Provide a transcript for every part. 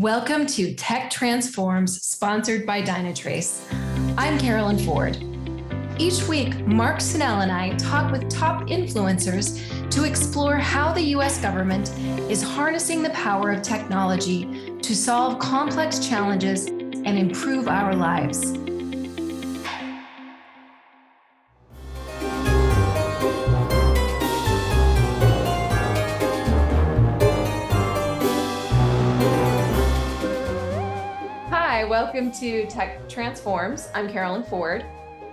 Welcome to Tech Transforms, sponsored by Dynatrace. I'm Carolyn Ford. Each week, Mark Senell and I talk with top influencers to explore how the US government is harnessing the power of technology to solve complex challenges and improve our lives. Welcome to Tech Transforms. I'm Carolyn Ford.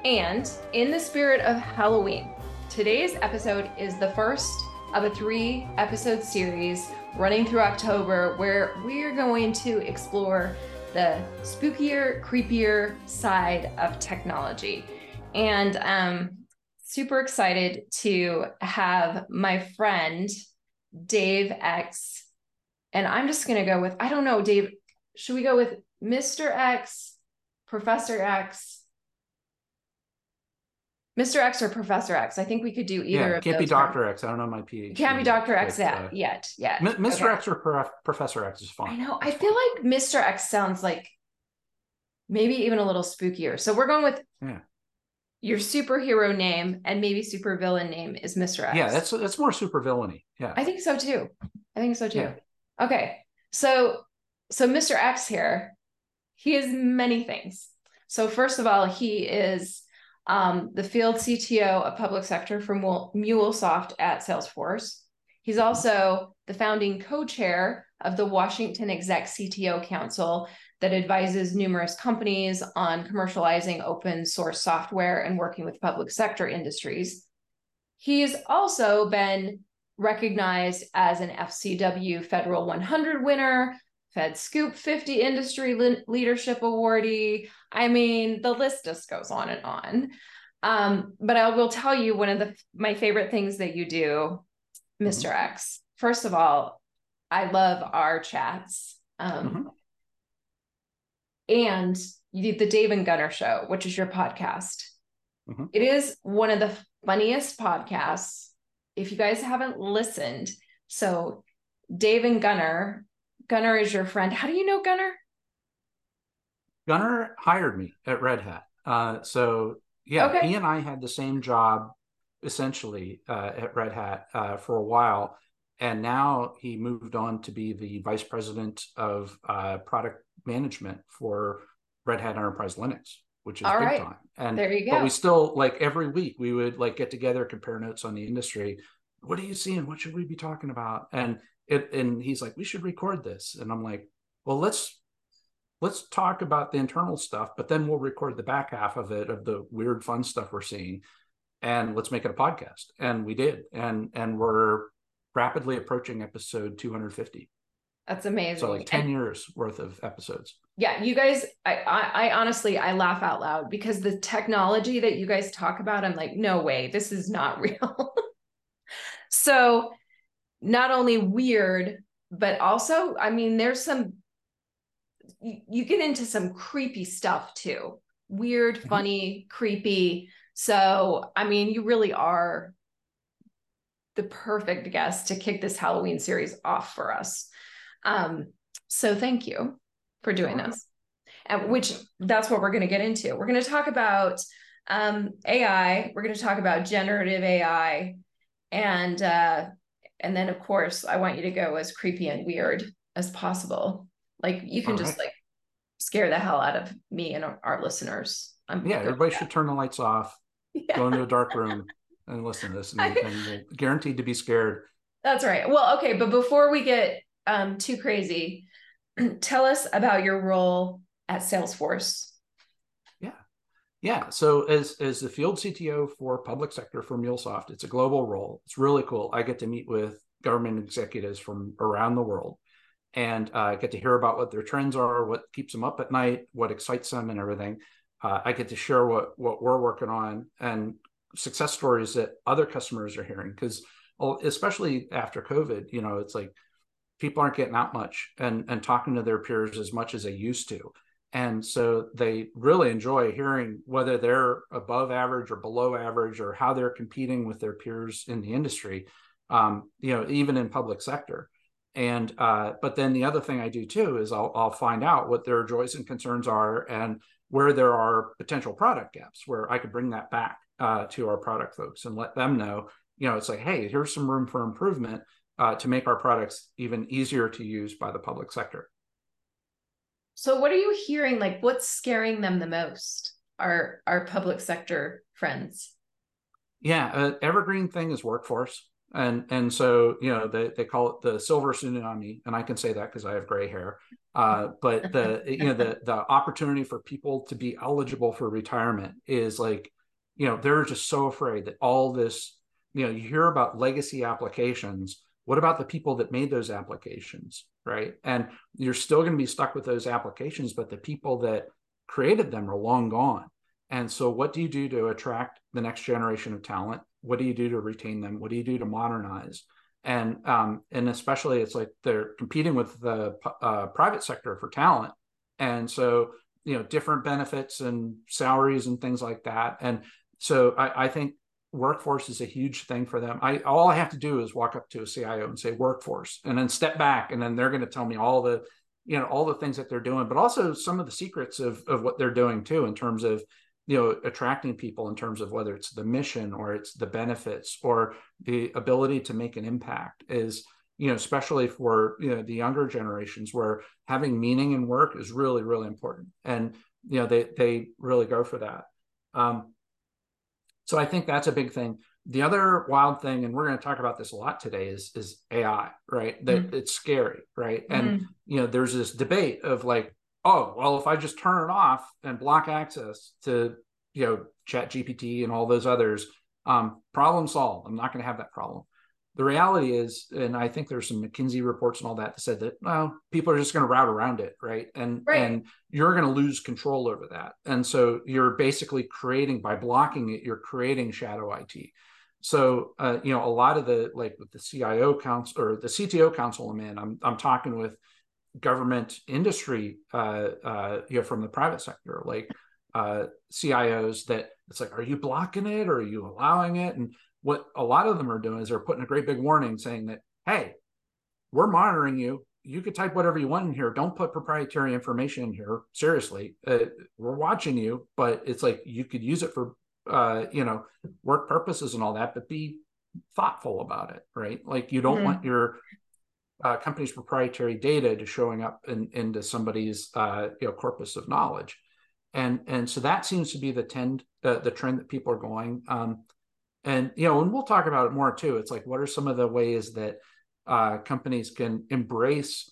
And in the spirit of Halloween, today's episode is the first of a three episode series running through October where we're going to explore the spookier, creepier side of technology. And um, super excited to have my friend Dave Egts. And I'm just going to go with, I don't know, Dave, should we go with Mr. X, Professor X, Mr. X or Professor X. I think we could do either yeah, of can't be Dr. X. I don't know my PhD. Can't be Dr. X yet, uh, yet, yet. M- Mr. Okay. X or Prof- Professor X is fine. I know. I feel like Mr. X sounds like maybe even a little spookier. So we're going with yeah. your superhero name and maybe supervillain name is Mr. X. Yeah, that's that's more supervillainy. Yeah. I think so too. I think so too. Yeah. Okay. So so Mr. X here he is many things. So, first of all, he is um, the field CTO of public sector for MuleSoft at Salesforce. He's also the founding co chair of the Washington Exec CTO Council that advises numerous companies on commercializing open source software and working with public sector industries. He's also been recognized as an FCW Federal 100 winner, Fed Scoop 50 Industry Le- Leadership Awardee. I mean, the list just goes on and on. Um, but I will tell you one of the my favorite things that you do, mister mm-hmm. X. First of all, I love our chats. Um, mm-hmm. And you the Dave and Gunnar show, which is your podcast. Mm-hmm. It is one of the funniest podcasts. If you guys haven't listened, so Dave and Gunnar Gunnar is your friend. How do you know Gunnar? Gunnar hired me at Red Hat. Uh, so yeah, okay. he and I had the same job essentially uh, at Red Hat uh, for a while, and now he moved on to be the vice president of uh, product management for Red Hat Enterprise Linux, which is All big right. time. And there you go. But we still like every week we would like get together, compare notes on the industry. What are you seeing? What should we be talking about? And it, and he's like, we should record this. And I'm like, well, let's let's talk about the internal stuff, but then we'll record the back half of it of the weird fun stuff we're seeing. And let's make it a podcast. And we did. And and we're rapidly approaching episode 250. That's amazing. So like 10 and, years worth of episodes. Yeah, you guys, I, I, I honestly I laugh out loud because the technology that you guys talk about, I'm like, no way, this is not real. so not only weird, but also, I mean, there's some, you, you get into some creepy stuff too. Weird, mm-hmm. funny, creepy. So, I mean, you really are the perfect guest to kick this Halloween series off for us. Um, so thank you for doing this. And which that's what we're going to get into. We're going to talk about um, AI. We're going to talk about generative AI and uh, and then of course I want you to go as creepy and weird as possible. Like you can All just right. like scare the hell out of me and our, listeners. I'm yeah, everybody should turn the lights off, yeah. go into a dark room and listen to this and, and guaranteed to be scared. That's right. Well, okay, but before we get um, too crazy, tell us about your role at Salesforce. Yeah. So as as the field CTO for public sector for MuleSoft, it's a global role. It's really cool. I get to meet with government executives from around the world and uh, get to hear about what their trends are, what keeps them up at night, what excites them, and everything. Uh, I get to share what what we're working on and success stories that other customers are hearing because especially after COVID, you know, it's like people aren't getting out much and and talking to their peers as much as they used to and so they really enjoy hearing whether they're above average or below average or how they're competing with their peers in the industry um, you know even in public sector and uh, but then the other thing I do too is I'll, I'll find out what their joys and concerns are and where there are potential product gaps where I could bring that back uh, to our product folks and let them know, you know, it's like, hey, here's some room for improvement uh, to make our products even easier to use by the public sector. So, what are you hearing? Like, what's scaring them the most? Our our public sector friends. Yeah, uh, evergreen thing is workforce and and so you know they, they call it the silver tsunami and i can say that because i have gray hair uh, but the you know the the opportunity for people to be eligible for retirement is like you know they're just so afraid that all this you know you hear about legacy applications what about the people that made those applications right? And you're still going to be stuck with those applications but the people that created them are long gone. And so what do you do to attract the next generation of talent? What do you do to retain them? What do you do to modernize? And um, and especially it's like they're competing with the uh, private sector for talent. And so you know different benefits and salaries and things like that. And so I, I think workforce is a huge thing for them. I all i have to do is walk up to a cio and say workforce and then step back and then they're going to tell me all the you know all the things that they're doing but also some of the secrets of of what they're doing too in terms of you know attracting people in terms of whether it's the mission or it's the benefits or the ability to make an impact is you know especially for you know the younger generations where having meaning in work is really really important. And you know they they really go for that. Um, so i think that's a big thing. The other wild thing and we're going to talk about this a lot today is is ai right? That mm it's scary right? And mm you know there's this debate of like oh well if i just turn it off and block access to you know chat gpt and all those others um, problem solved. I'm not going to have that problem the reality is and i think there's some mckinsey reports and all that that said that well people are just going to route around it right and right. and you're going to lose control over that and so you're basically creating by blocking it you're creating shadow it so uh, you know a lot of the like with the cio council or the cto council i'm in i'm, I'm talking with government industry, uh, uh, you know, from the private sector, like uh, CIOs, that it's like, are you blocking it or are you allowing it? And what a lot of them are doing is they're putting a great big warning saying that, hey, we're monitoring you. You could type whatever you want in here. Don't put proprietary information in here. Seriously, uh, we're watching you, but it's like you could use it for, uh, you know, work purposes and all that, but be thoughtful about it, right? Like you don't mm-hmm. want your uh, company's proprietary data to showing up in, into somebody's uh, you know corpus of knowledge, and and so that seems to be the trend uh, the trend that people are going. Um, and you know, and we'll talk about it more too. It's like what are some of the ways that uh, companies can embrace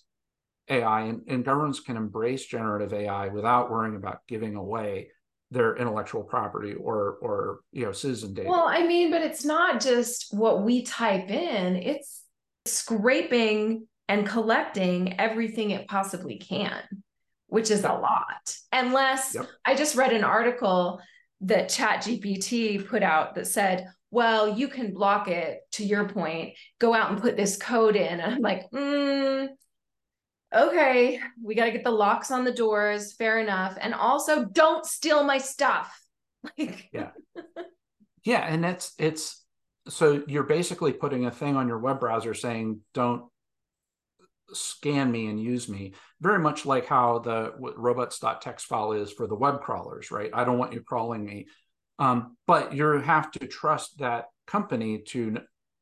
AI and, and governments can embrace generative AI without worrying about giving away their intellectual property or or you know citizen data. Well, I mean, but it's not just what we type in; it's scraping and collecting everything it possibly can, which is a lot. Unless yep. I just read an article that ChatGPT put out that said, well, you can block it to your point, go out and put this code in. And I'm like, mm, okay, we got to get the locks on the doors. Fair enough. And also, don't steal my stuff. Like, yeah. Yeah. And it's, it's, so you're basically putting a thing on your web browser saying don't scan me and use me very much like how the robots.txt file is for the web crawlers right i don't want you crawling me um, but you have to trust that company to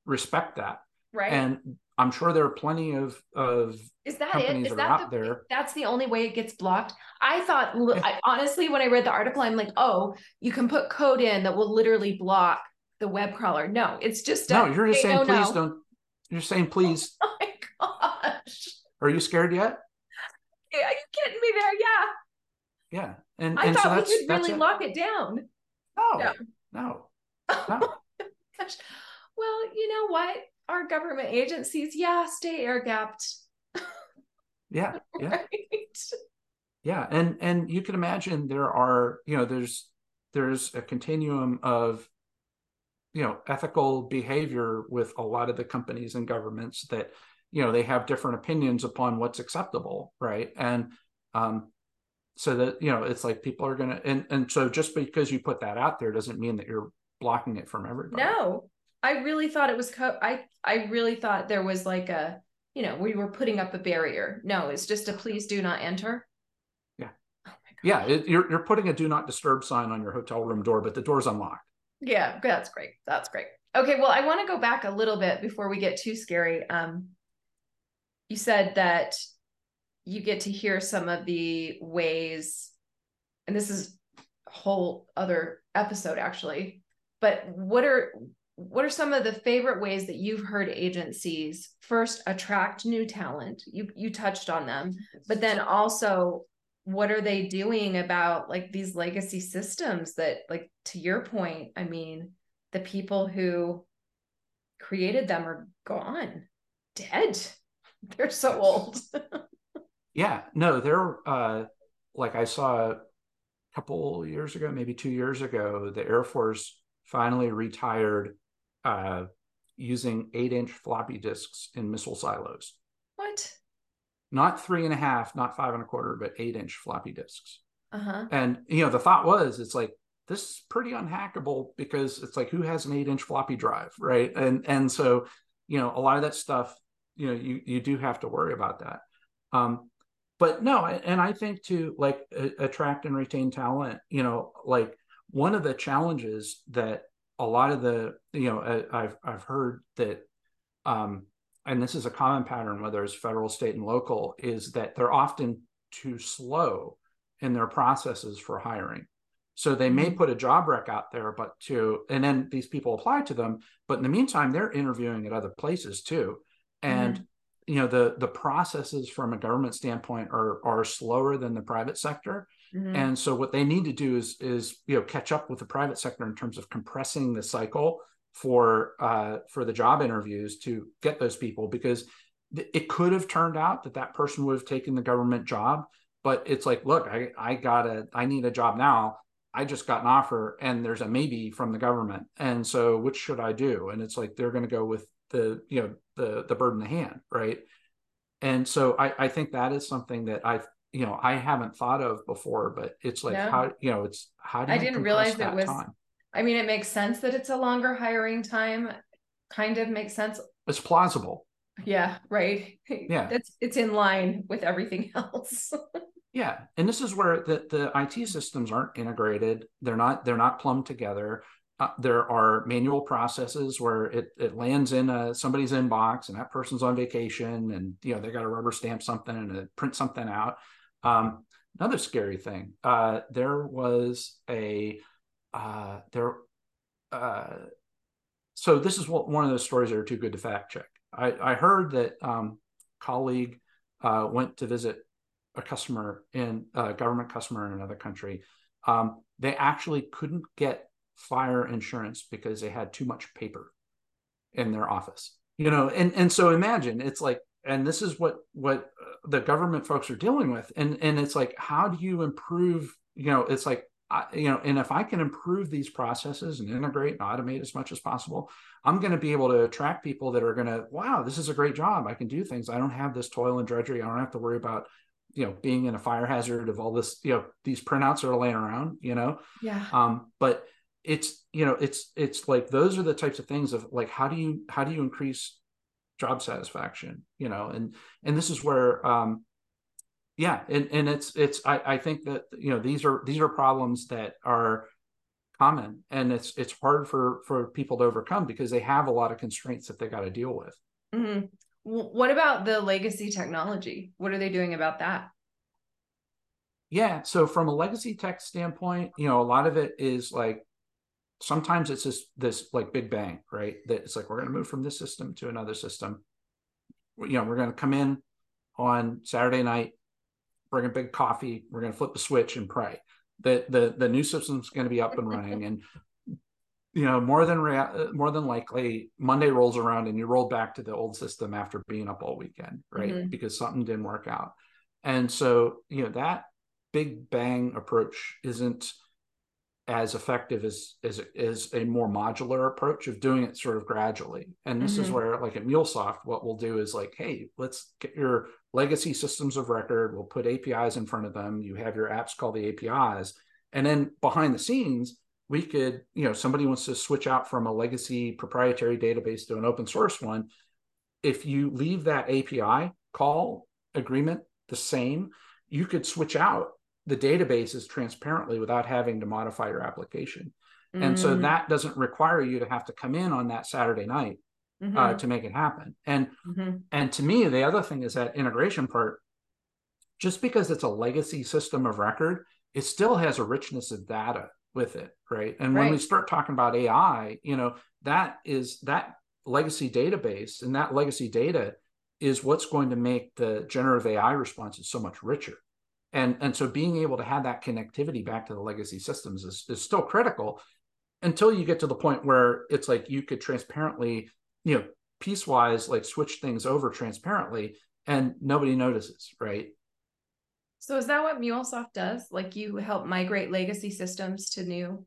respect that right and i'm sure there are plenty of of is that it is that, that the, there that's the only way it gets blocked i thought I, honestly when i read the article i'm like oh you can put code in that will literally block the web crawler. No, it's just a, no. You're just saying, please don't. You're saying, please. Oh my gosh. Are you scared yet? Are you kidding me there? Yeah. Yeah. And I and thought so we could really it. lock it down. No. No. No. no. Gosh. Well, you know what? Our government agencies, yeah, stay air gapped. yeah. Yeah. Right? Yeah. And and you can imagine there are, you know, there's there's a continuum of you know ethical behavior with a lot of the companies and governments that you know they have different opinions upon what's acceptable right and um so that you know it's like people are gonna and and so just because you put that out there doesn't mean that you're blocking it from everybody no i really thought it was co- i i really thought there was like a you know, we were putting up a barrier. No, it's just a please do not enter. Yeah. Oh yeah. It, you're, you're putting a do not disturb sign on your hotel room door, but the door's unlocked. Yeah. That's great. That's great. Okay. Well, I want to go back a little bit before we get too scary. Um, you said that you get to hear some of the ways, and this is a whole other episode actually, but what are what are some of the favorite ways that you've heard agencies first attract new talent? You you touched on them but then also what are they doing about like these legacy systems that like to your point i mean the people who created them are gone dead. They're so old yeah no they're uh like i saw a couple years ago maybe two years ago the air force finally retired uh, using eight inch floppy disks in missile silos. What? Not three and a half, not five and a quarter, but eight inch floppy disks. Uh-huh. And you know, the thought was, it's like this is pretty unhackable because it's like who has an eight inch floppy drive, right? And and so you know, a lot of that stuff, you know, you you do have to worry about that. Um, but no, and I think to like attract and retain talent, you know, like one of the challenges that a lot of the you know I've I've heard that um, and this is a common pattern whether it's federal state and local is that they're often too slow in their processes for hiring so they may mm-hmm. put a job rec out there but to and then these people apply to them but in the meantime they're interviewing at other places too and mm-hmm. You know the the processes from a government standpoint are are slower than the private sector Mm-hmm. And so what they need to do is is you know catch up with the private sector in terms of compressing the cycle for uh, for the job interviews to get those people because th- it could have turned out that that person would have taken the government job, but it's like, look, I I got a I need a job now. I just got an offer and there's a maybe from the government, and so which should I do? And it's like they're going to go with the you know the the bird in the hand, right? And so I, I think that is something that I've you know I haven't thought of before, but it's like no. how you know it's how do I didn't realize it was. Time? I mean, it makes sense that it's a longer hiring time. Kind of makes sense. It's plausible. Yeah. Right. Yeah. It's it's in line with everything else. yeah, and this is where the the IT systems aren't integrated. They're not they're not plumbed together. Uh, there are manual processes where it, it lands in a, somebody's inbox and that person's on vacation and you know they got to rubber stamp something and print something out um, another scary thing. Uh, there was a uh, there. Uh, so this is what, one of those stories that are too good to fact check. I, I heard that um, colleague uh, went to visit a customer in a government customer in another country. Um, they actually couldn't get fire insurance because they had too much paper in their office. You know, and and so imagine it's like and this is what what uh, the government folks are dealing with. And and it's like how do you improve you know it's like I, you know and if i can improve these processes and integrate and automate as much as possible i'm going to be able to attract people that are going to wow this is a great job. I can do things. I don't have this toil and drudgery. I don't have to worry about you know being in a fire hazard of all this you know these printouts are laying around you know? Yeah. Um but it's you know it's it's like those are the types of things of like how do you how do you increase job satisfaction you know? And and this is where um yeah and and it's it's i i think that you know these are these are problems that are common and it's it's hard for for people to overcome because they have a lot of constraints that they got to deal with. Mm-hmm. what about the legacy technology? What are they doing about that? Yeah so from a legacy tech standpoint you know a lot of it is like sometimes it's this this like big bang right? That it's like we're going to move from this system to another system. You know we're going to come in on saturday night bring a big coffee we're going to flip the switch and pray. That the the new system's going to be up and running and you know more than rea- more than likely monday rolls around and you roll back to the old system after being up all weekend right? Mm-hmm. because something didn't work out. And so you know that big bang approach isn't as effective as as is a more modular approach of doing it sort of gradually. And this mm-hmm. is where, like at MuleSoft, what we'll do is like, hey, let's get your legacy systems of record. We'll put APIs in front of them. You have your apps called the APIs, and then behind the scenes, we could, you know, somebody wants to switch out from a legacy proprietary database to an open source one. if you leave that API call agreement the same, you could switch out the databases transparently without having to modify your application. Mm-hmm. And so mm. that doesn't require you to have to come in on that Saturday night uh, mm-hmm. uh, to make it happen. And mm-hmm. and to me, the other thing is that integration part. Just because it's a legacy system of record, it still has a richness of data with it, right? And right. when we start talking about AI, you know, that is that legacy database and that legacy data is what's going to make the generative AI responses so much richer. And, and so being able to have that connectivity back to the legacy systems is, is still critical until you get to the point where it's like you could transparently, you know, piecewise like switch things over transparently and nobody notices, right? So is that what MuleSoft does? Like you help migrate legacy systems to new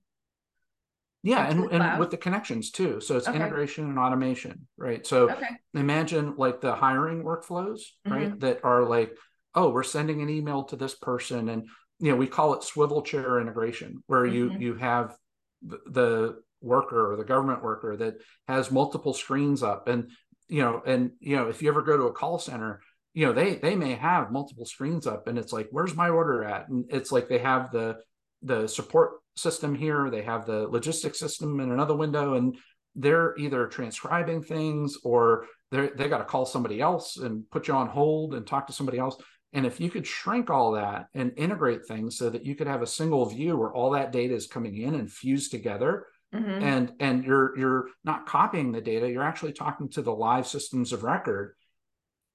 yeah and, and with the connections too so it's okay. integration and automation right so okay. imagine like the hiring workflows right mm-hmm. that are like oh we're sending an email to this person. And you know we call it swivel chair integration where mm-hmm. you you have the worker or the government worker that has multiple screens up. And you know and you know if you ever go to a call center you know they they may have multiple screens up and it's like where's my order at? And it's like they have the the support system here they have the logistics system in another window and they're either transcribing things or they they got to call somebody else and put you on hold and talk to somebody else and if you could shrink all that and integrate things so that you could have a single view where all that data is coming in and fused together mm-hmm. and and you're you're not copying the data you're actually talking to the live systems of record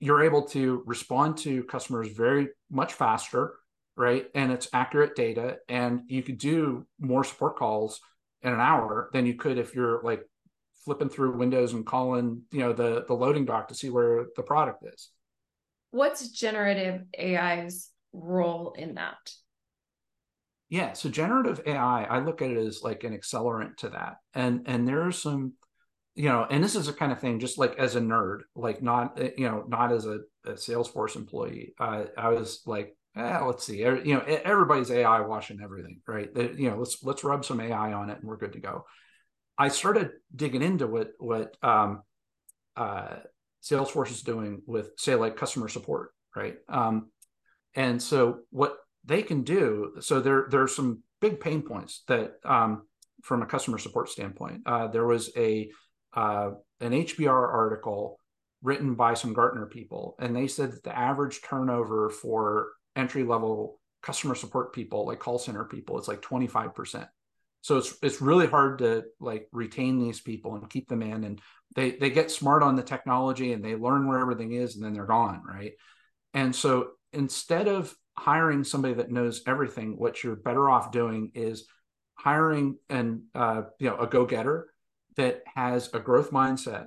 you're able to respond to customers very much faster right? And it's accurate data, and you could do more support calls in an hour than you could if you're like flipping through Windows and calling, you know, the the loading dock to see where the product is. What's generative AI's role in that? Yeah, so generative AI, I look at it as like an accelerant to that, and and there are some, you know, and this is a kind of thing, just like as a nerd, like not, you know, not as a, a Salesforce employee. Uh, I was like eh, let's see, you know, everybody's AI washing everything, right? You know, let's let's rub some AI on it and we're good to go. I started digging into what what um, uh, Salesforce is doing with, say, like customer support, right? Um, and so what they can do, so there there are some big pain points that um, from a customer support standpoint. Uh, there was a uh, an HBR article written by some Gartner people, and they said that the average turnover for entry level customer support people, like call center people, it's like 25%. So it's it's really hard to like retain these people and keep them in. And they they get smart on the technology and they learn where everything is and then they're gone, right? And so instead of hiring somebody that knows everything, what you're better off doing is hiring and uh, you know a go-getter that has a growth mindset,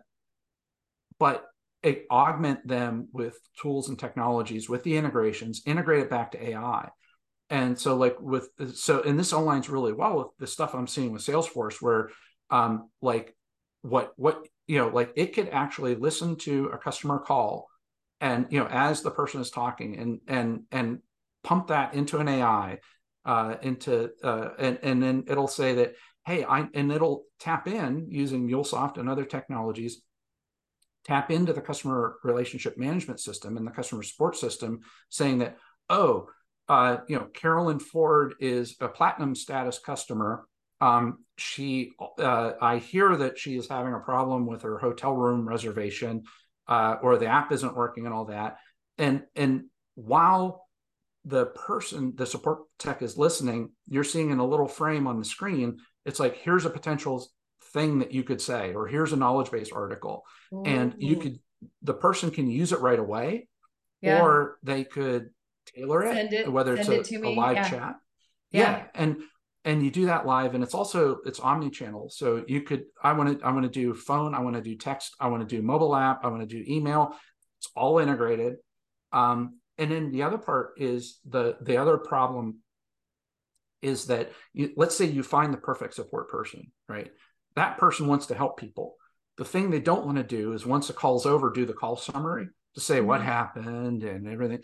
but it augment them with tools and technologies with the integrations integrate it back to ai and so like with so and this aligns really well with the stuff i'm seeing with salesforce where um like what what you know like it could actually listen to a customer call and you know as the person is talking and and and pump that into an ai uh into uh and and then it'll say that hey i and it'll tap in using mulesoft and other technologies tap into the customer relationship management system and the customer support system saying that oh uh, you know carolyn ford is a platinum status customer um, she uh, i hear that she is having a problem with her hotel room reservation uh, or the app isn't working and all that and and while the person the support tech is listening you're seeing in a little frame on the screen it's like here's a potential thing that you could say or here's a knowledge base article mm-hmm. and you could the person can use it right away yeah. or they could tailor it, it whether it's a, it a, live yeah. chat yeah. yeah. and and you do that live and it's also it's omni-channel so you could i want to i want to do phone i want to do text i want to do mobile app i want to do email it's all integrated um, and then the other part is the the other problem is that you, let's say you find the perfect support person right that person wants to help people. The thing they don't want to do is once the call's over, do the call summary to say mm-hmm. what happened and everything.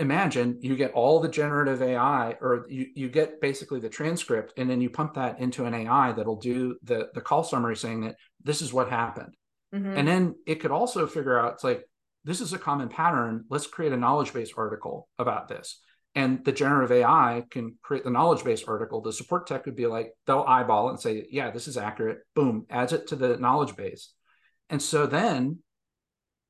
Imagine you get all the generative AI, or you, you get basically the transcript, and then you pump that into an AI that'll do the, the call summary saying that this is what happened. Mm-hmm. And then it could also figure out it's like, this is a common pattern. Let's create a knowledge base article about this. And the generative AI can create the knowledge base article. The support tech would be like, they'll eyeball it and say, yeah, this is accurate. Boom, adds it to the knowledge base. And so then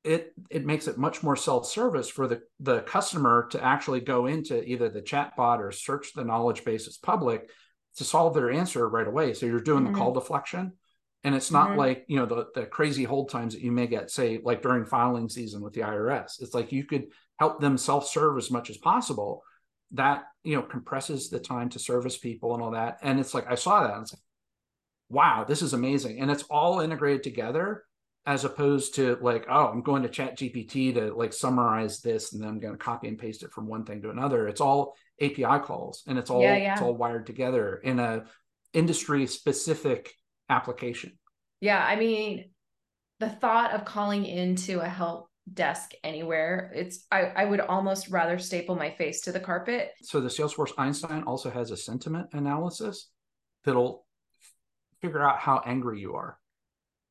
it it makes it much more self-service for the the customer to actually go into either the chat bot or search the knowledge base as public to solve their answer right away. So you're doing mm-hmm. the call deflection and it's not mm-hmm. like you know the, the crazy hold times that you may get say like during filing season with the irs it's like you could help them self-serve as much as possible. That you know compresses the time to service people and all that. And it's like i saw that and it's like wow this is amazing. And it's all integrated together as opposed to like oh i'm going to chat gpt to like summarize this and then i'm going to copy and paste it from one thing to another. It's all api calls and it's all yeah, yeah. it's all wired together in a industry specific application. Yeah i mean the thought of calling into a help desk anywhere it's I, I would almost rather staple my face to the carpet. So the salesforce einstein also has a sentiment analysis that'll figure out how angry you are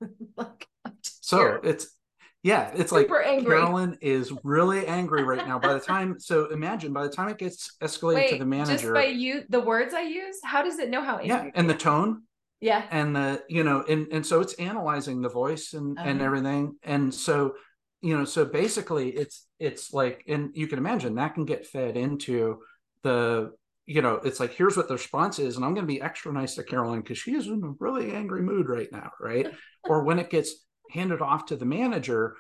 like so it's yeah, it's Super like angry. Carolyn is really angry right now. By the time, so imagine by the time it gets escalated Wait, to the manager, just by you, the words I use, how does it know how angry? Yeah, and the tone. Yeah, and the you know, and and so it's analyzing the voice and and uh-huh. everything, and so you know, so basically, it's it's like, and you can imagine that can get fed into the you know, it's like here's what the response is, and I'm going to be extra nice to Carolyn because she is in a really angry mood right now, right? or when it gets handed off to the manager,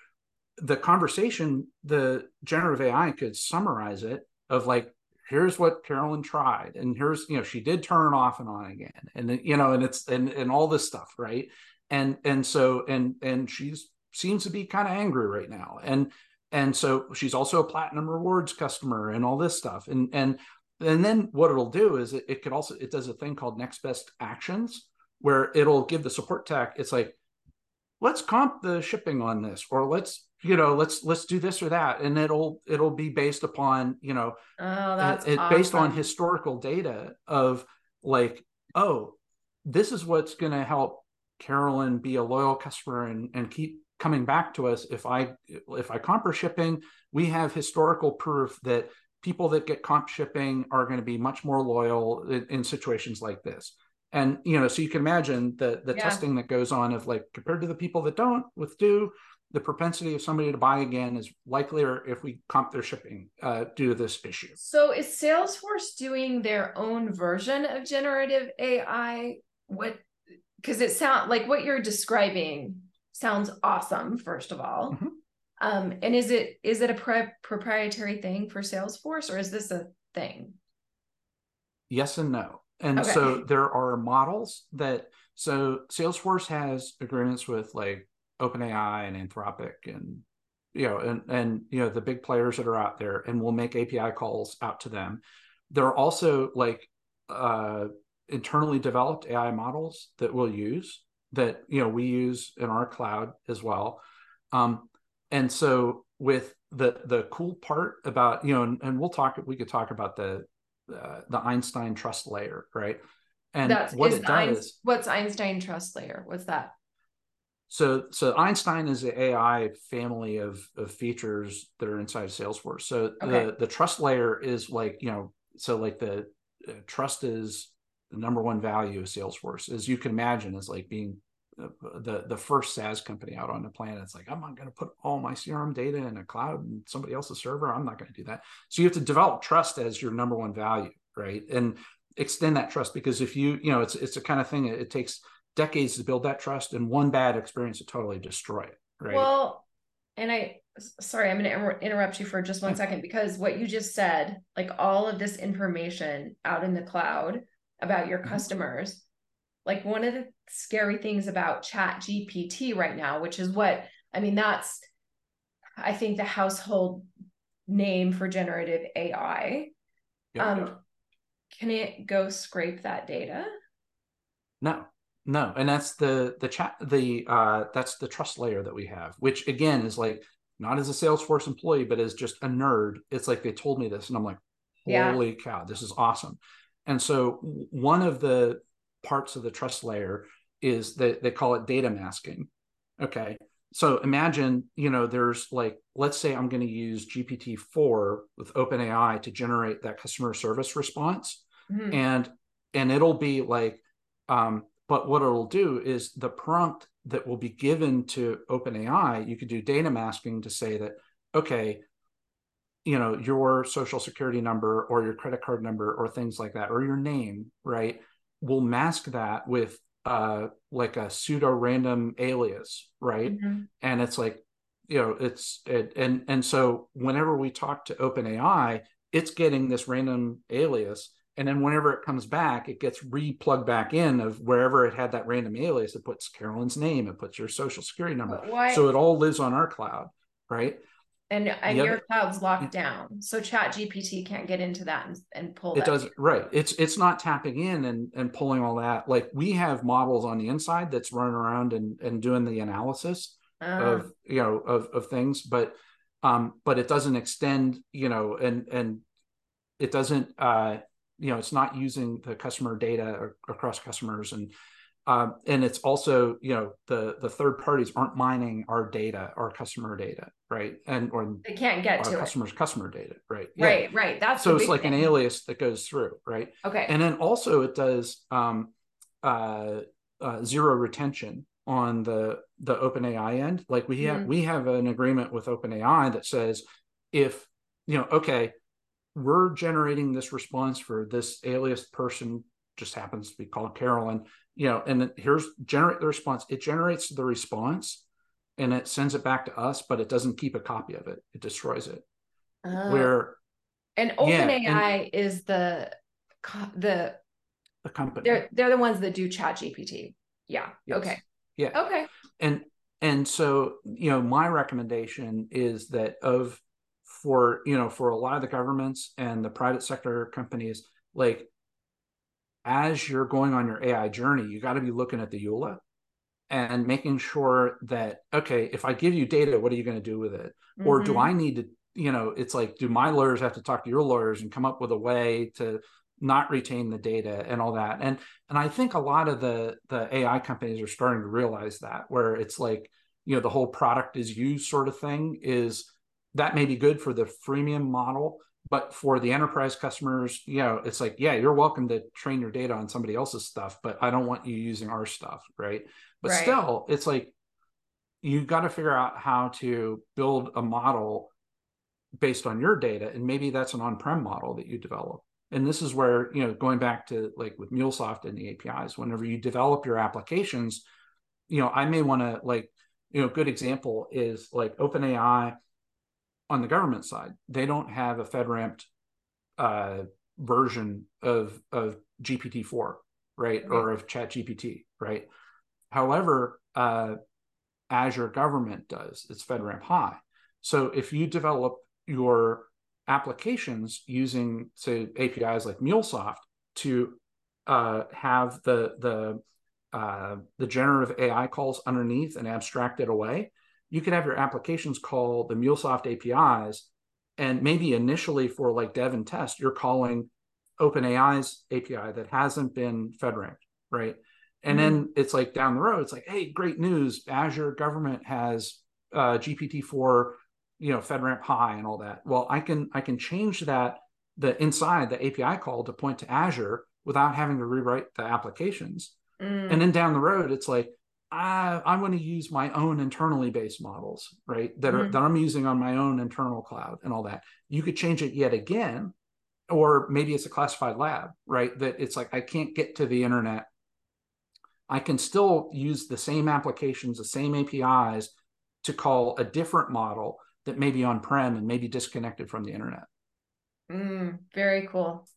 the conversation, the generative AI could summarize it of like, here's what Carolyn tried, and here's you know she did turn off and on again, and you know, and it's and and all this stuff, right? And and so and and she's seems to be kind of angry right now, and and so she's also a platinum rewards customer and all this stuff, and and and then what it'll do is it, it could also it does a thing called next best actions where it'll give the support tech it's like let's comp the shipping on this or let's you know let's let's do this or that and it'll it'll be based upon you know oh, that's it, awesome. based on historical data of like oh this is what's going to help carolyn be a loyal customer and and keep coming back to us if i if i comp her shipping we have historical proof that people that get comp shipping are going to be much more loyal in, in situations like this and you know so you can imagine the the yeah. testing that goes on of like compared to the people that don't with do the propensity of somebody to buy again is likelier if we comp their shipping uh, due to this issue so is salesforce doing their own version of generative ai what because it sounds like what you're describing sounds awesome first of all mm-hmm. Um, and is it is it a pre- proprietary thing for salesforce or is this a thing yes and no and okay. so there are models that so Salesforce has agreements with like OpenAI and Anthropic and you know and and you know the big players that are out there and we'll make API calls out to them. There are also like uh, internally developed AI models that we'll use that you know we use in our cloud as well. Um, and so with the the cool part about you know and, and we'll talk we could talk about the uh, the Einstein trust layer, right? And That's, what it does. What's Einstein trust layer? What's that? So, so Einstein is the AI family of, of features that are inside Salesforce. So okay. the the trust layer is like you know, so like the uh, trust is the number one value of Salesforce, as you can imagine, is like being the the first SaaS company out on the planet. It's like I'm not going to put all my CRM data in a cloud and somebody else's server. I'm not going to do that. So you have to develop trust as your number one value, right? And extend that trust because if you you know it's it's a kind of thing. It, takes decades to build that trust, and one bad experience to totally destroy it. Right. Well, and I sorry, I'm going to interrupt you for just one second because what you just said, like all of this information out in the cloud about your mm-hmm. customers like one of the scary things about chat gpt right now which is what i mean that's i think the household name for generative ai um can it go scrape that data? No. No. And that's the the chat the uh that's the trust layer that we have which again is like not as a salesforce employee but as just a nerd it's like they told me this and i'm like holy yeah. cow this is awesome. And so one of the parts of the trust layer is that they call it data masking. Okay. so imagine, you know, there's like, let's say I'm going to use GPT-4 with OpenAI to generate that customer service response. Mm-hmm. And and it'll be like, um, but what it'll do is the prompt that will be given to OpenAI, you could do data masking to say that, okay, you know, your social security number or your credit card number or things like that, or your name, right? We'll mask that with uh like a pseudo random alias right mm-hmm. and it's like you know it's it, and and so whenever we talk to openai it's getting this random alias and then whenever it comes back it gets re-plugged back in of wherever it had that random alias it puts carolyn's name it puts your social security number Why? so it all lives on our cloud right and and your cloud's locked down. So chat gpt can't get into that and, and pull it does right. It's it's not tapping in and and pulling all that. Like we have models on the inside that's running around and and doing the analysis uh. of you know of of things but um but it doesn't extend you know and and it doesn't uh you know it's not using the customer data across customers and um, and it's also you know the the third parties aren't mining our data our customer data right and or they can't get to customers it. customer data right yeah. right right that's so it's like thing. an alias that goes through right okay and then also it does um, uh, uh, zero retention on the the OpenAI end like we have mm-hmm. we have an agreement with OpenAI that says if you know okay we're generating this response for this alias person just happens to be called Carolyn you know, and here's generate the response. It generates the response and it sends it back to us, but it doesn't keep a copy of it. It destroys it. Uh, Where and OpenAI yeah, is the the the company. They're they're the ones that do Chat GPT. Yeah. Yes. Okay. Yeah. Okay. And and so you know, my recommendation is that of for you know for a lot of the governments and the private sector companies, like as you're going on your AI journey, you got to be looking at the EULA and making sure that, okay, if I give you data, what are you going to do with it? Mm-hmm. Or do mm-hmm. I need to, you know, it's like, do my lawyers have to talk to your lawyers and come up with a way to not retain the data and all that? And and I think a lot of the the AI companies are starting to realize that where it's like, you know, the whole product is used sort of thing is that may be good for the freemium model, but for the enterprise customers you know it's like yeah you're welcome to train your data on somebody else's stuff but i don't want you using our stuff right but right. still it's like you got to figure out how to build a model based on your data and maybe that's an on-prem model that you develop and this is where you know going back to like with mulesoft and the apis whenever you develop your applications you know i may want to like you know good example is like openai on the government side, they don't have a FedRAMP uh, version of of GPT four, right, or of Chat GPT, right. However, uh, Azure Government does. It's FedRAMP High. So if you develop your applications using say APIs like MuleSoft to uh, have the the uh, the generative AI calls underneath and abstract it away, you could have your applications call the MuleSoft APIs, and maybe initially for like dev and test, you're calling OpenAI's API that hasn't been FedRAMP, right? And mm-hmm. then it's like down the road, it's like, hey, great news! Azure government has uh, GPT-4, you know, FedRAMP high and all that. Well, I can I can change that the inside the API call to point to Azure without having to rewrite the applications. Mm. And then down the road, it's like, I, I want to use my own internally based models, right? That are mm-hmm. that I'm using on my own internal cloud and all that. You could change it yet again, or maybe it's a classified lab, right? That it's like I can't get to the internet. I can still use the same applications, the same APIs to call a different model that may be on prem and maybe disconnected from the internet. Mm, very cool.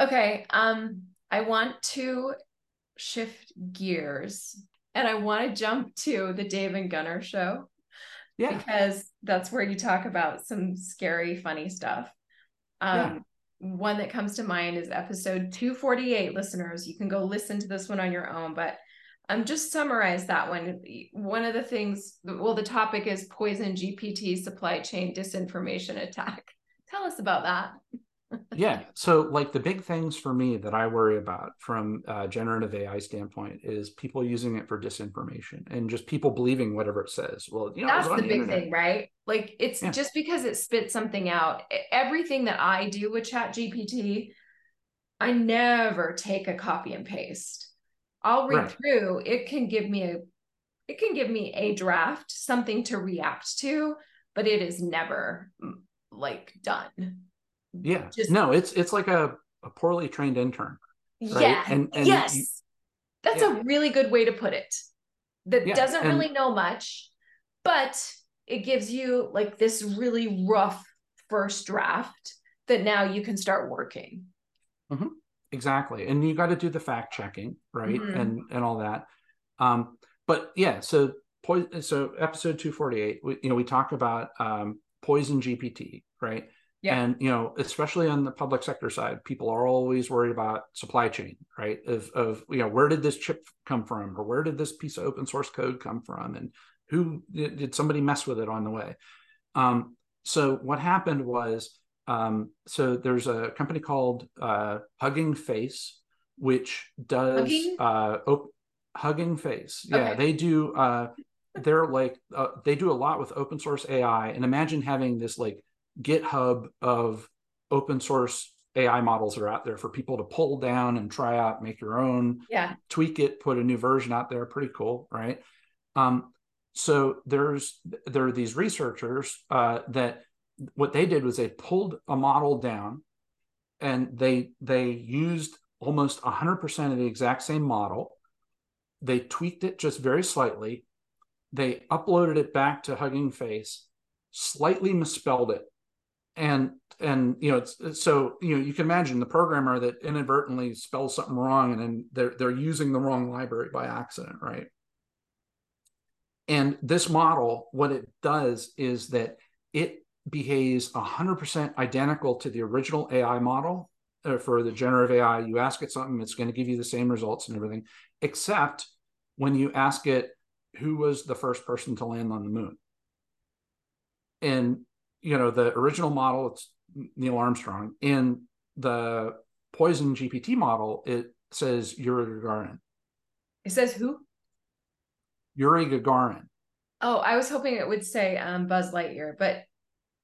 Okay. Um, I want to shift gears and I want to jump to the Dave and Gunnar show. Yeah. Because that's where you talk about some scary, funny stuff. Um, yeah. One that comes to mind is episode 248, listeners. You can go listen to this one on your own, but um, just summarize that one. One of the things, well, the topic is poison GPT supply chain disinformation attack. Tell us about that. Yeah. So, like the big things for me that I worry about from a generative AI standpoint is people using it for disinformation and just people believing whatever it says. Well, you know, that's the, the big internet. thing, right? Like it's yeah. just because it spits something out. Everything that I do with Chat GPT, I never take a copy and paste. I'll read right. through. It can give me a it can give me a draft, something to react to, but it is never mm, like done. Yeah. Just, no, it's it's like a, a poorly trained intern. Right? Yeah. And, and yes. You, That's yeah. a really good way to put it. That yeah. doesn't and, really know much, but it gives you like this really rough first draft that now you can start working. Mm-hmm. Exactly. And you got to do the fact checking, right? Mm-hmm. And and all that. Um, but yeah, so so episode 248, we, you know, we talk about um, PoisonGPT, right? Yeah. And you know, especially on the public sector side, people are always worried about supply chain, right? Of of you know, where did this chip come from, or where did this piece of open source code come from, and who did somebody mess with it on the way? Um, so what happened was, um, so there's a company called uh, Hugging Face, which does Hugging, uh, op- Hugging Face. Yeah, okay. they do. Uh, they're like uh, they do a lot with open source AI, and imagine having this like GitHub of open source AI models that are out there for people to pull down and try out, make your own, yeah, tweak it, put a new version out there. Pretty cool, right? Um, so there's there are these researchers uh, that what they did was they pulled a model down and they they used almost 100% of the exact same model they tweaked it just very slightly they uploaded it back to hugging face slightly misspelled it and and you know it's so you know you can imagine the programmer that inadvertently spells something wrong and then they're they're using the wrong library by accident right? And this model what it does is that it behaves 100% identical to the original ai model uh, for the generative ai you ask it something it's going to give you the same results and everything except when you ask it who was the first person to land on the moon? And you know the original model it's neil armstrong. In the PoisonGPT model it says yuri gagarin. It says who? Yuri gagarin. Oh i was hoping it would say um, buzz lightyear but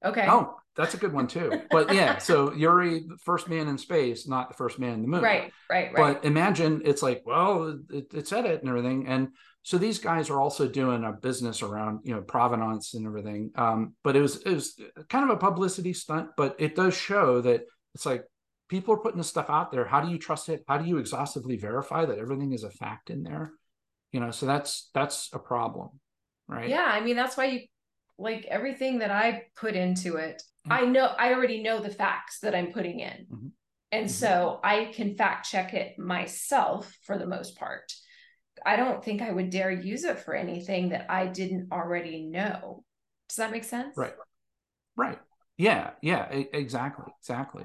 okay. Oh that's a good one too. But yeah so yuri the first man in space not the first man in the moon. Right right right. But imagine it's like well it, it said it and everything. And so these guys are also doing a business around you know provenance and everything. Um, but it was it was kind of a publicity stunt but it does show that it's like people are putting this stuff out there. How do you trust it? How do you exhaustively verify that everything is a fact in there? You know so that's that's a problem right? Yeah i mean that's why you like everything that i put into it mm-hmm. i know i already know the facts that i'm putting in. Mm-hmm. and mm-hmm. so i can fact check it myself for the most part I don't think I would dare use it for anything that I didn't already know. Does that make sense? Right. Right. Yeah. Yeah. Exactly. Exactly.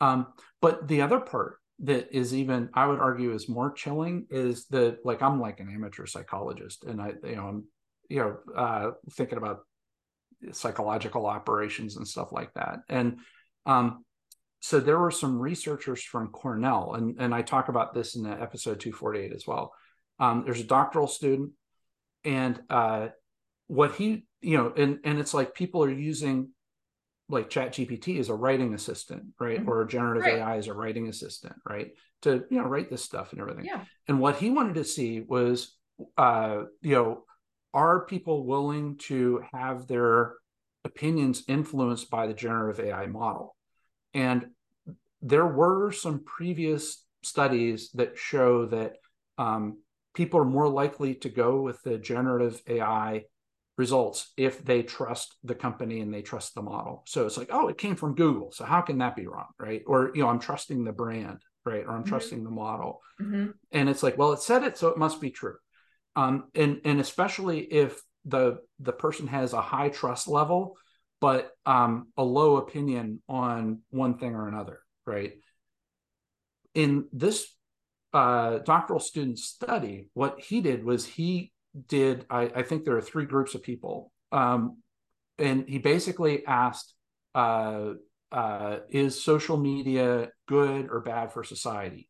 Um, but the other part that is even, I would argue, is more chilling is that, like, I'm like an amateur psychologist, and I, you know, I'm, you know, uh, thinking about psychological operations and stuff like that, and um, so there were some researchers from Cornell, and and I talk about this in episode 248 as well um, there's a doctoral student, and uh, what he, you know, and and it's like people are using like Chat GPT as a writing assistant, right, mm-hmm. or generative right. AI as a writing assistant, right, to you know write this stuff and everything. Yeah. And what he wanted to see was, uh, you know, are people willing to have their opinions influenced by the generative AI model? And there were some previous studies that show that um, people are more likely to go with the generative AI results if they trust the company and they trust the model. So it's like, oh, it came from Google. So how can that be wrong? Right. Or, you know, I'm trusting the brand, right? Or I'm mm-hmm. trusting the model. Mm-hmm. And it's like, well, it said it, so it must be true. Um, and and especially if the the person has a high trust level, but um, a low opinion on one thing or another, right? In this uh, doctoral student study, what he did was he did, I, I think there are three groups of people. Um, and he basically asked uh, uh, is social media good or bad for society?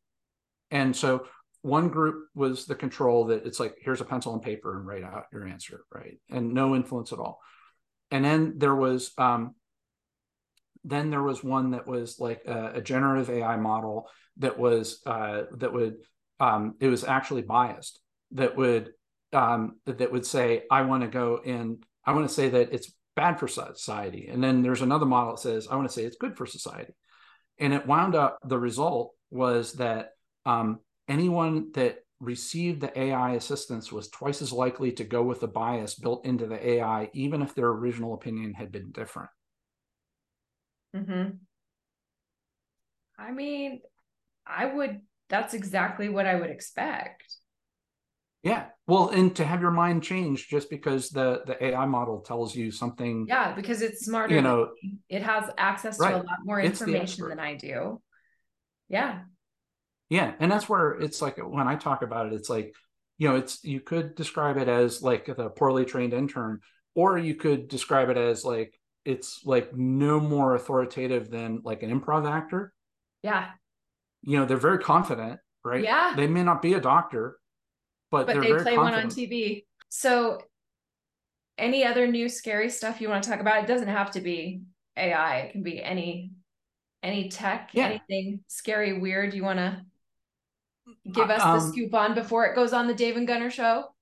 And so one group was the control that it's like here's a pencil and paper and write out your answer, right? And no influence at all. And then there was um, then there was one that was like a, a generative AI model that was uh, that would um, it was actually biased that would um, that would say I want to go in I want to say that it's bad for society and then there's another model that says I want to say it's good for society and it wound up the result was that um, anyone that received the AI assistance was twice as likely to go with the bias built into the AI, even if their original opinion had been different. Mm-hmm. I mean, I would, that's exactly what I would expect. Yeah. Well, and to have your mind change just because the the AI model tells you something. Yeah, because it's smarter. You know, it has access right. to a lot more information than I do. Yeah. Yeah, and that's where it's like when I talk about it, it's like, you know, it's you could describe it as like the poorly trained intern, or you could describe it as like it's like no more authoritative than like an improv actor. Yeah. You know, they're very confident, right? Yeah. They may not be a doctor, but, but they play confident. one on TV. So any other new scary stuff you want to talk about? It doesn't have to be AI. It can be any any tech, yeah. anything scary, weird you want to give us um, the scoop on before it goes on the Dave and Gunnar show?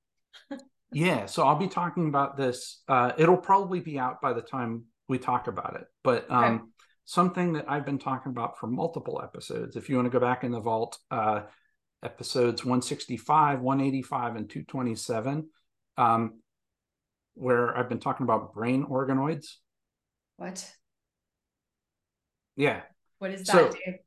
yeah, so I'll be talking about this. Uh, it'll probably be out by the time we talk about it, but um. Something that I've been talking about for multiple episodes. If you want to go back in the vault, uh, episodes 165, 185, and 227, um, where I've been talking about brain organoids. What? Yeah. What is that, so, Dave?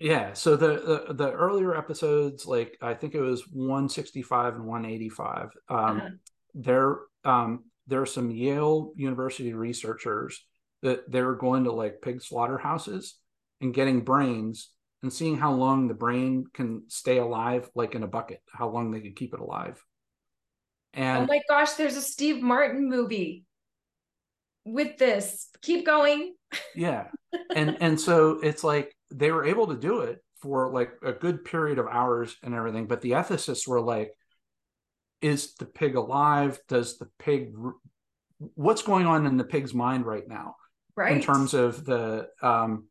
yeah so the, the, the earlier episodes like i think it was 165 and 185 um uh-huh. there um there are some yale university researchers that they're going to like pig slaughterhouses and getting brains and seeing how long the brain can stay alive like in a bucket how long they can keep it alive. And oh my gosh there's a steve martin movie with this. Keep going. Yeah. And and so it's like they were able to do it for like a good period of hours and everything but the ethicists were like is the pig alive? Does the pig what's going on in the pig's mind right now right. in terms of the um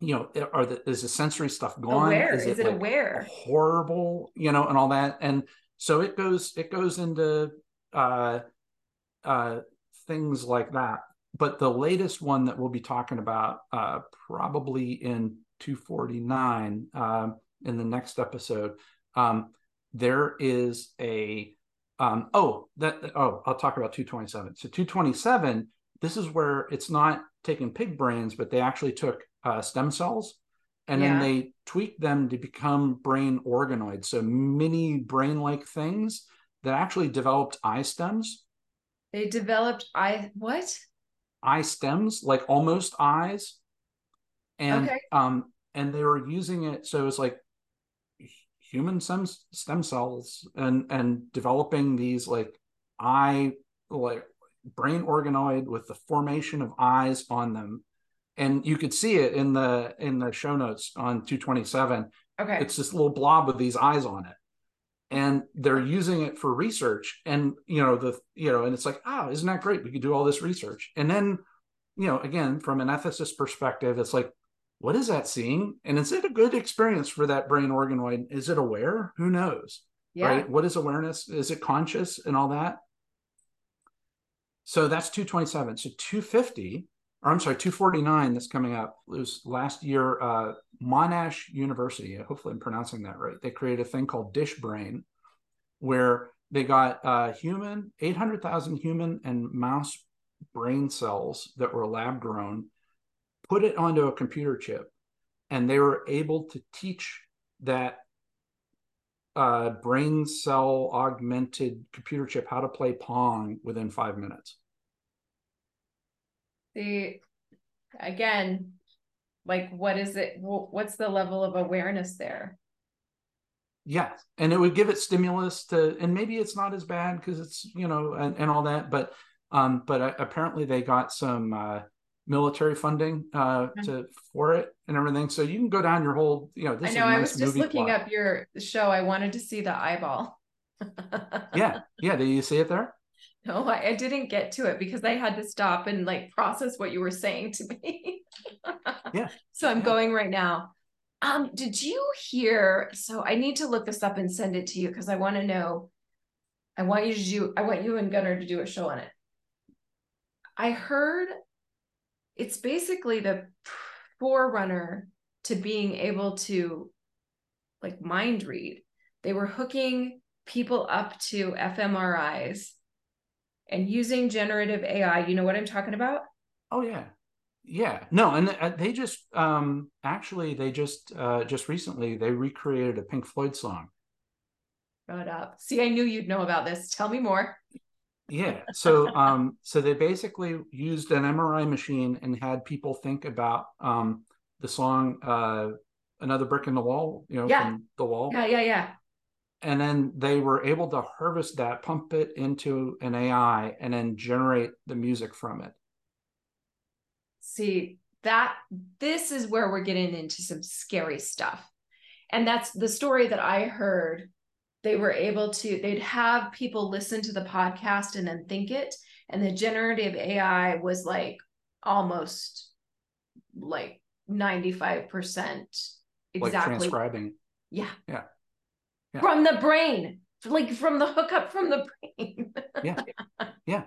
you know are the is the sensory stuff gone? Aware. is, is it, it like aware? horrible you know and all that? And so it goes it goes into uh uh things like that. But the latest one that we'll be talking about uh, probably in 249 um, in the next episode um, there is a um, oh that oh i'll talk about 227 so 227 this is where it's not taking pig brains but they actually took uh, stem cells and yeah. then they tweaked them to become brain organoids so mini brain like things that actually developed eye stems they developed eye what eye stems, like almost eyes. And okay. um and they were using it so it's like human stem, stem cells and and developing these like eye like brain organoid with the formation of eyes on them. And you could see it in the in the show notes on 227 okay. It's this little blob with these eyes on it. And they're using it for research. And you know the you know and it's like oh isn't that great? We could do all this research. And then you know again from an ethicist perspective it's like what is that seeing? And is it a good experience for that brain organoid? Is it aware? Who knows? Yeah. right? What is awareness? Is it conscious and all that so that's 227 so 250 or I'm sorry, 249 that's coming up. It was last year, uh, Monash University. Hopefully, I'm pronouncing that right. They created a thing called Dish Brain, where they got uh, human, 800,000 human and mouse brain cells that were lab grown, put it onto a computer chip, and they were able to teach that uh, brain cell augmented computer chip how to play Pong within five minutes. The again like what is it what's the level of awareness there? Yeah and it would give it stimulus to and maybe it's not as bad because it's you know and, and all that but um but uh, apparently they got some uh military funding uh, to for it and everything. So you can go down your whole, you know. I know. Nice I was just looking plot. up your show. I wanted to see the eyeball. yeah, yeah. Do you see it there? No, I, I, didn't get to it because I had to stop and like process what you were saying to me. yeah. So I'm yeah. going right now. Um, did you hear? So I need to look this up and send it to you because I want to know. I want you to do. I want you and Gunnar to do a show on it. I heard it's basically the forerunner to being able to like mind read. They were hooking people up to fMRIs and using generative AI. You know what I'm talking about? Oh yeah. Yeah. No, and uh, they just um actually they just uh just recently they recreated a Pink Floyd song. Shut up. See, I knew you'd know about this. Tell me more. Yeah. So um so they basically used an MRI machine and had people think about um the song uh another brick in the wall, you know, yeah. from the wall. Yeah, yeah, yeah and then they were able to harvest that, pump it into an AI, and then generate the music from it. See, that this is where we're getting into some scary stuff. And that's the story that I heard. They were able to, they'd have people listen to the podcast and then think it. And the generative AI was like almost like 95% exactly. Like transcribing. Yeah. Yeah yeah. from the brain, like from the hookup from the brain. yeah. Yeah.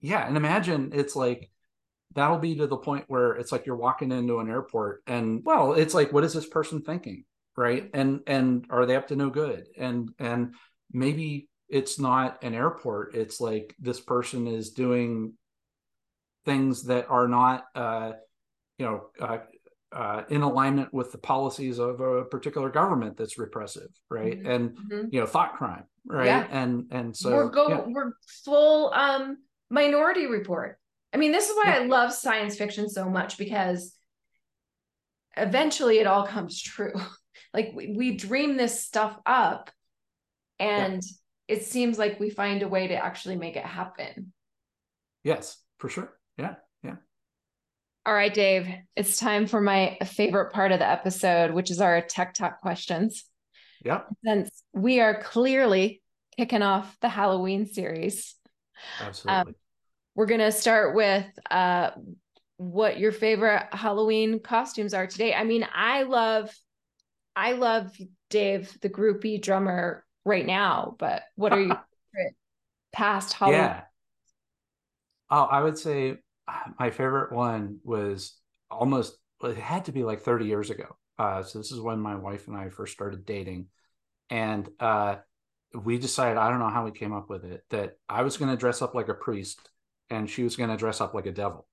Yeah. And imagine it's like, that'll be to the point where it's like you're walking into an airport and well it's like what is this person thinking right and and are they up to no good and and maybe it's not an airport it's like this person is doing things that are not uh you know uh, uh, in alignment with the policies of a particular government that's repressive, right? Mm-hmm. And mm-hmm. you know, thought crime, right? Yeah. And and so we're go yeah. we're full um minority report. I mean, this is why yeah. I love science fiction so much because eventually it all comes true. like we, we dream this stuff up and it seems like we find a way to actually make it happen. Yes, for sure. Yeah yeah. All right, Dave, it's time for my favorite part of the episode, which is our tech talk questions. Yeah. Since we are clearly kicking off the Halloween series. Absolutely. Um, we're going to start with uh, what your favorite Halloween costumes are today. I mean, I love, I love Dave, the groupie drummer right now, but what are your past Halloween? Yeah. Oh, I would say my favorite one was almost it had to be like 30 years ago uh, so this is when my wife and i first started dating and uh, we decided i don't know how we came up with it that i was going to dress up like a priest and she was going to dress up like a devil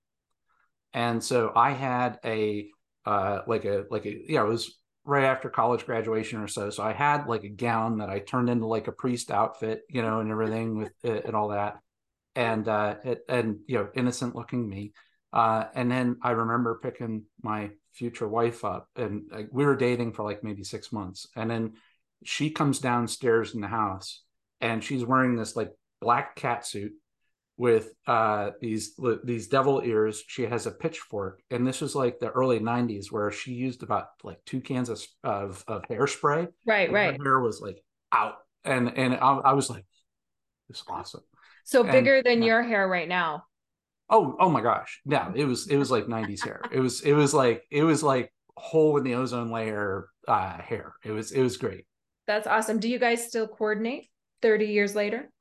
and so i had a uh, like a like a yeah it was right after college graduation or so. So i had like a gown that i turned into like a priest outfit you know and everything with it and all that. And uh, it, and you know innocent looking me. Uh, and then i remember picking my future wife up and uh, we were dating for like maybe six months. And then she comes downstairs in the house and she's wearing this like black cat suit with uh, these these devil ears she has a pitchfork and this was like the early 90s where she used about like two cans of of, of hairspray right right her hair was like out and and I, I was like this awesome so bigger and, than your hair right now. Oh, oh my gosh. Yeah, it was it was like 90s hair. It was it was like it was like hole in the ozone layer uh hair. It was it was great. That's awesome. Do you guys still coordinate 30 years later?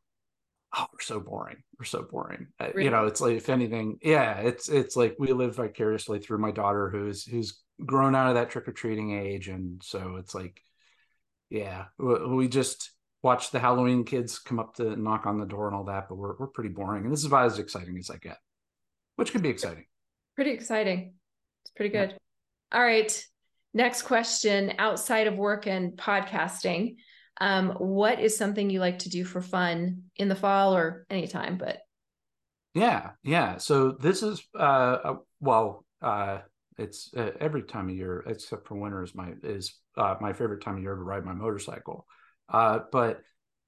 Oh, we're so boring. We're so boring. Uh, really? You know, it's like if anything, yeah, it's it's like we live vicariously through my daughter who's who's grown out of that trick or treating age, and so it's like, yeah, we just watch the Halloween kids come up to knock on the door and all that, but we're we're pretty boring. And this is about as exciting as I get, which could be exciting. Pretty exciting. It's pretty good. Yeah. All right. Next question outside of work and podcasting. Um, what is something you like to do for fun in the fall or anytime? But yeah, yeah. So this is uh, well, uh, it's uh, every time of year except for winter is my is uh, my favorite time of year to ride my motorcycle. Uh, but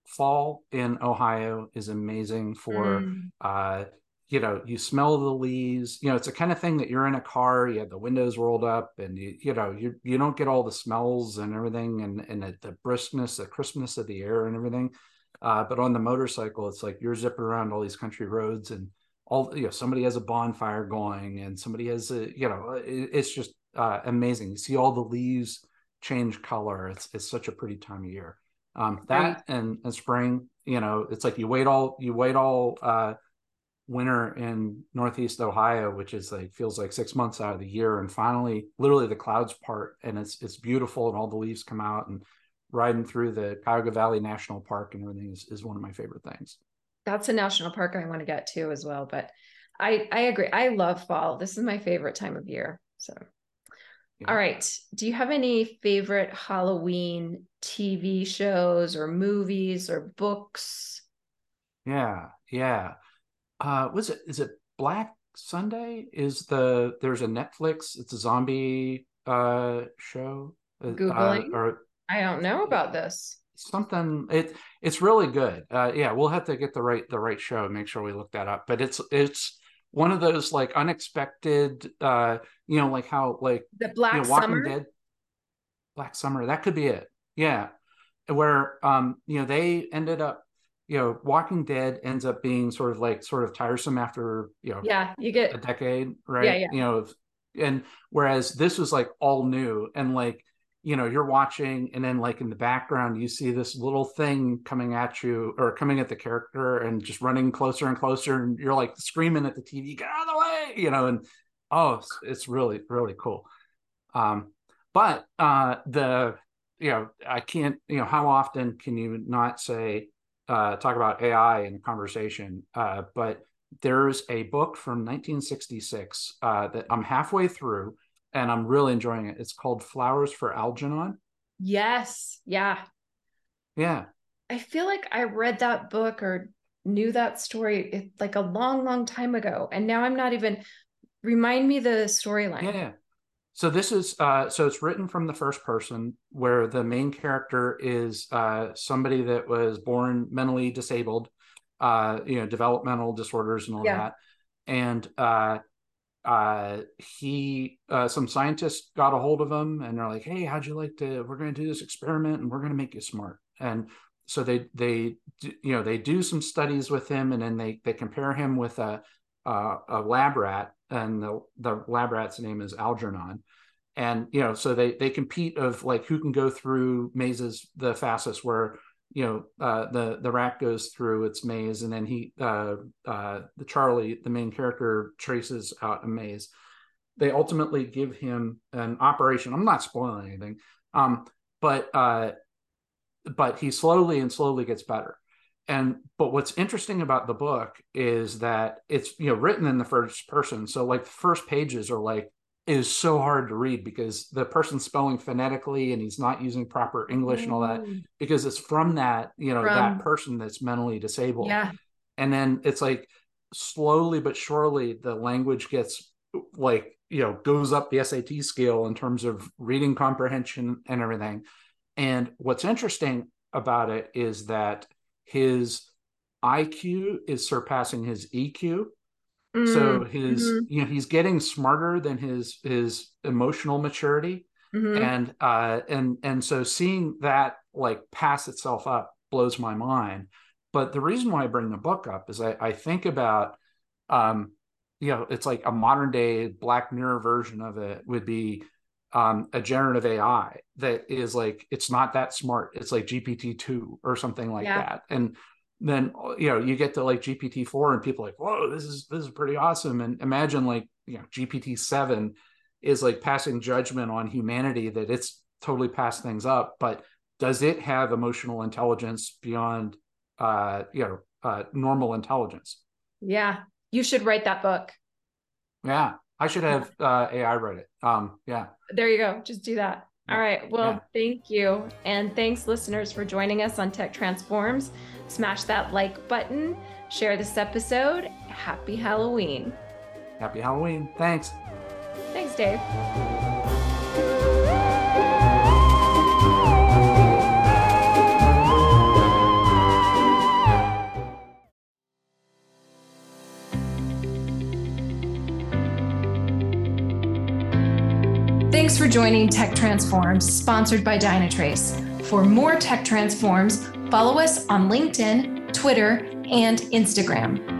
fall in Ohio is amazing for mm. uh, you know you smell the leaves you know it's the kind of thing that you're in a car you have the windows rolled up and you you know you you don't get all the smells and everything and and the, the briskness the crispness of the air and everything. Uh, but on the motorcycle it's like you're zipping around all these country roads and all you know somebody has a bonfire going and somebody has a you know it, it's just uh, amazing. You see all the leaves change color. It's it's such a pretty time of year. Um, that and, and spring you know it's like you wait all you wait all uh, winter in northeast ohio which is like feels like six months out of the year. And finally literally the clouds part and it's it's beautiful and all the leaves come out and riding through the cuyahoga valley national park and everything is, is one of my favorite things. That's a national park i want to get to as well but i i agree. I love fall. This is my favorite time of year so. Yeah. all right. Do you have any favorite halloween tv shows or movies or books? Yeah yeah uh was it? Is it black sunday? Is the there's a netflix it's a zombie uh show? Uh, googling? uh, or i don't know about this. Something it it's really good. Uh yeah we'll have to get the right the right show and make sure we look that up. But it's it's one of those like unexpected uh you know like how like the black you know, walking summer? dead? Black summer that could be it. Yeah. Where um you know they ended up you know, Walking Dead ends up being sort of like sort of tiresome after you know, yeah, you get a decade, right? Yeah, yeah. You know, and whereas this was like all new and like you know you're watching and then like in the background you see this little thing coming at you or coming at the character and just running closer and closer and you're like screaming at the tv get out of the way you know and oh it's, it's really really cool um but uh the you know i can't you know how often can you not say uh, talk about AI in conversation, uh, but there's a book from 1966 uh, that I'm halfway through and I'm really enjoying it. It's called Flowers for Algernon. Yes. Yeah. Yeah. I feel like I read that book or knew that story like a long, long time ago. And now I'm not even remind me the storyline. Yeah. So this is uh, so it's written from the first person, where the main character is uh, somebody that was born mentally disabled, uh, you know, developmental disorders and all yeah. that, and uh, uh, he uh, some scientists got a hold of him and they're like, "Hey, how'd you like to? We're going to do this experiment and we're going to make you smart." And so they they you know they do some studies with him and then they they compare him with a a, a lab rat and the, the lab rat's name is Algernon. And you know, so they they compete of like who can go through mazes the fastest. Where you know uh, the the rat goes through its maze, and then he uh, uh, the Charlie, the main character, traces out a maze. They ultimately give him an operation. I'm not spoiling anything, um, but uh, but he slowly and slowly gets better and but what's interesting about the book is that it's you know written in the first person so like the first pages are like is so hard to read because the person's spelling phonetically and he's not using proper english and all that mm. because it's from that you know from, that person that's mentally disabled yeah and then it's like slowly but surely the language gets like you know goes up the sat scale in terms of reading comprehension and everything and what's interesting about it is that his IQ is surpassing his EQ. Mm, so his mm-hmm. you know he's getting smarter than his his emotional maturity. Mm-hmm. And uh and and so seeing that like pass itself up blows my mind. But the reason why I bring the book up is I, I think about um you know it's like a modern day black mirror version of it would be um, a generative AI that is like it's not that smart. It's like GPT two or something like yeah. that. And then you know you get to like GPT four and people are like, whoa, this is this is pretty awesome. And imagine like you know GPT seven is like passing judgment on humanity that it's totally passed things up, but does it have emotional intelligence beyond uh you know uh normal intelligence? Yeah, you should write that book. Yeah, I should have uh, AI write it. Um, yeah. There you go. Just do that. All right. Well, yeah. thank you. And thanks, listeners, for joining us on Tech Transforms smash that like button, share this episode. Happy Halloween. Happy Halloween. Thanks. Thanks, Dave. Thanks for joining Tech Transforms, sponsored by Dynatrace. For more Tech Transforms, follow us on LinkedIn, Twitter, and Instagram.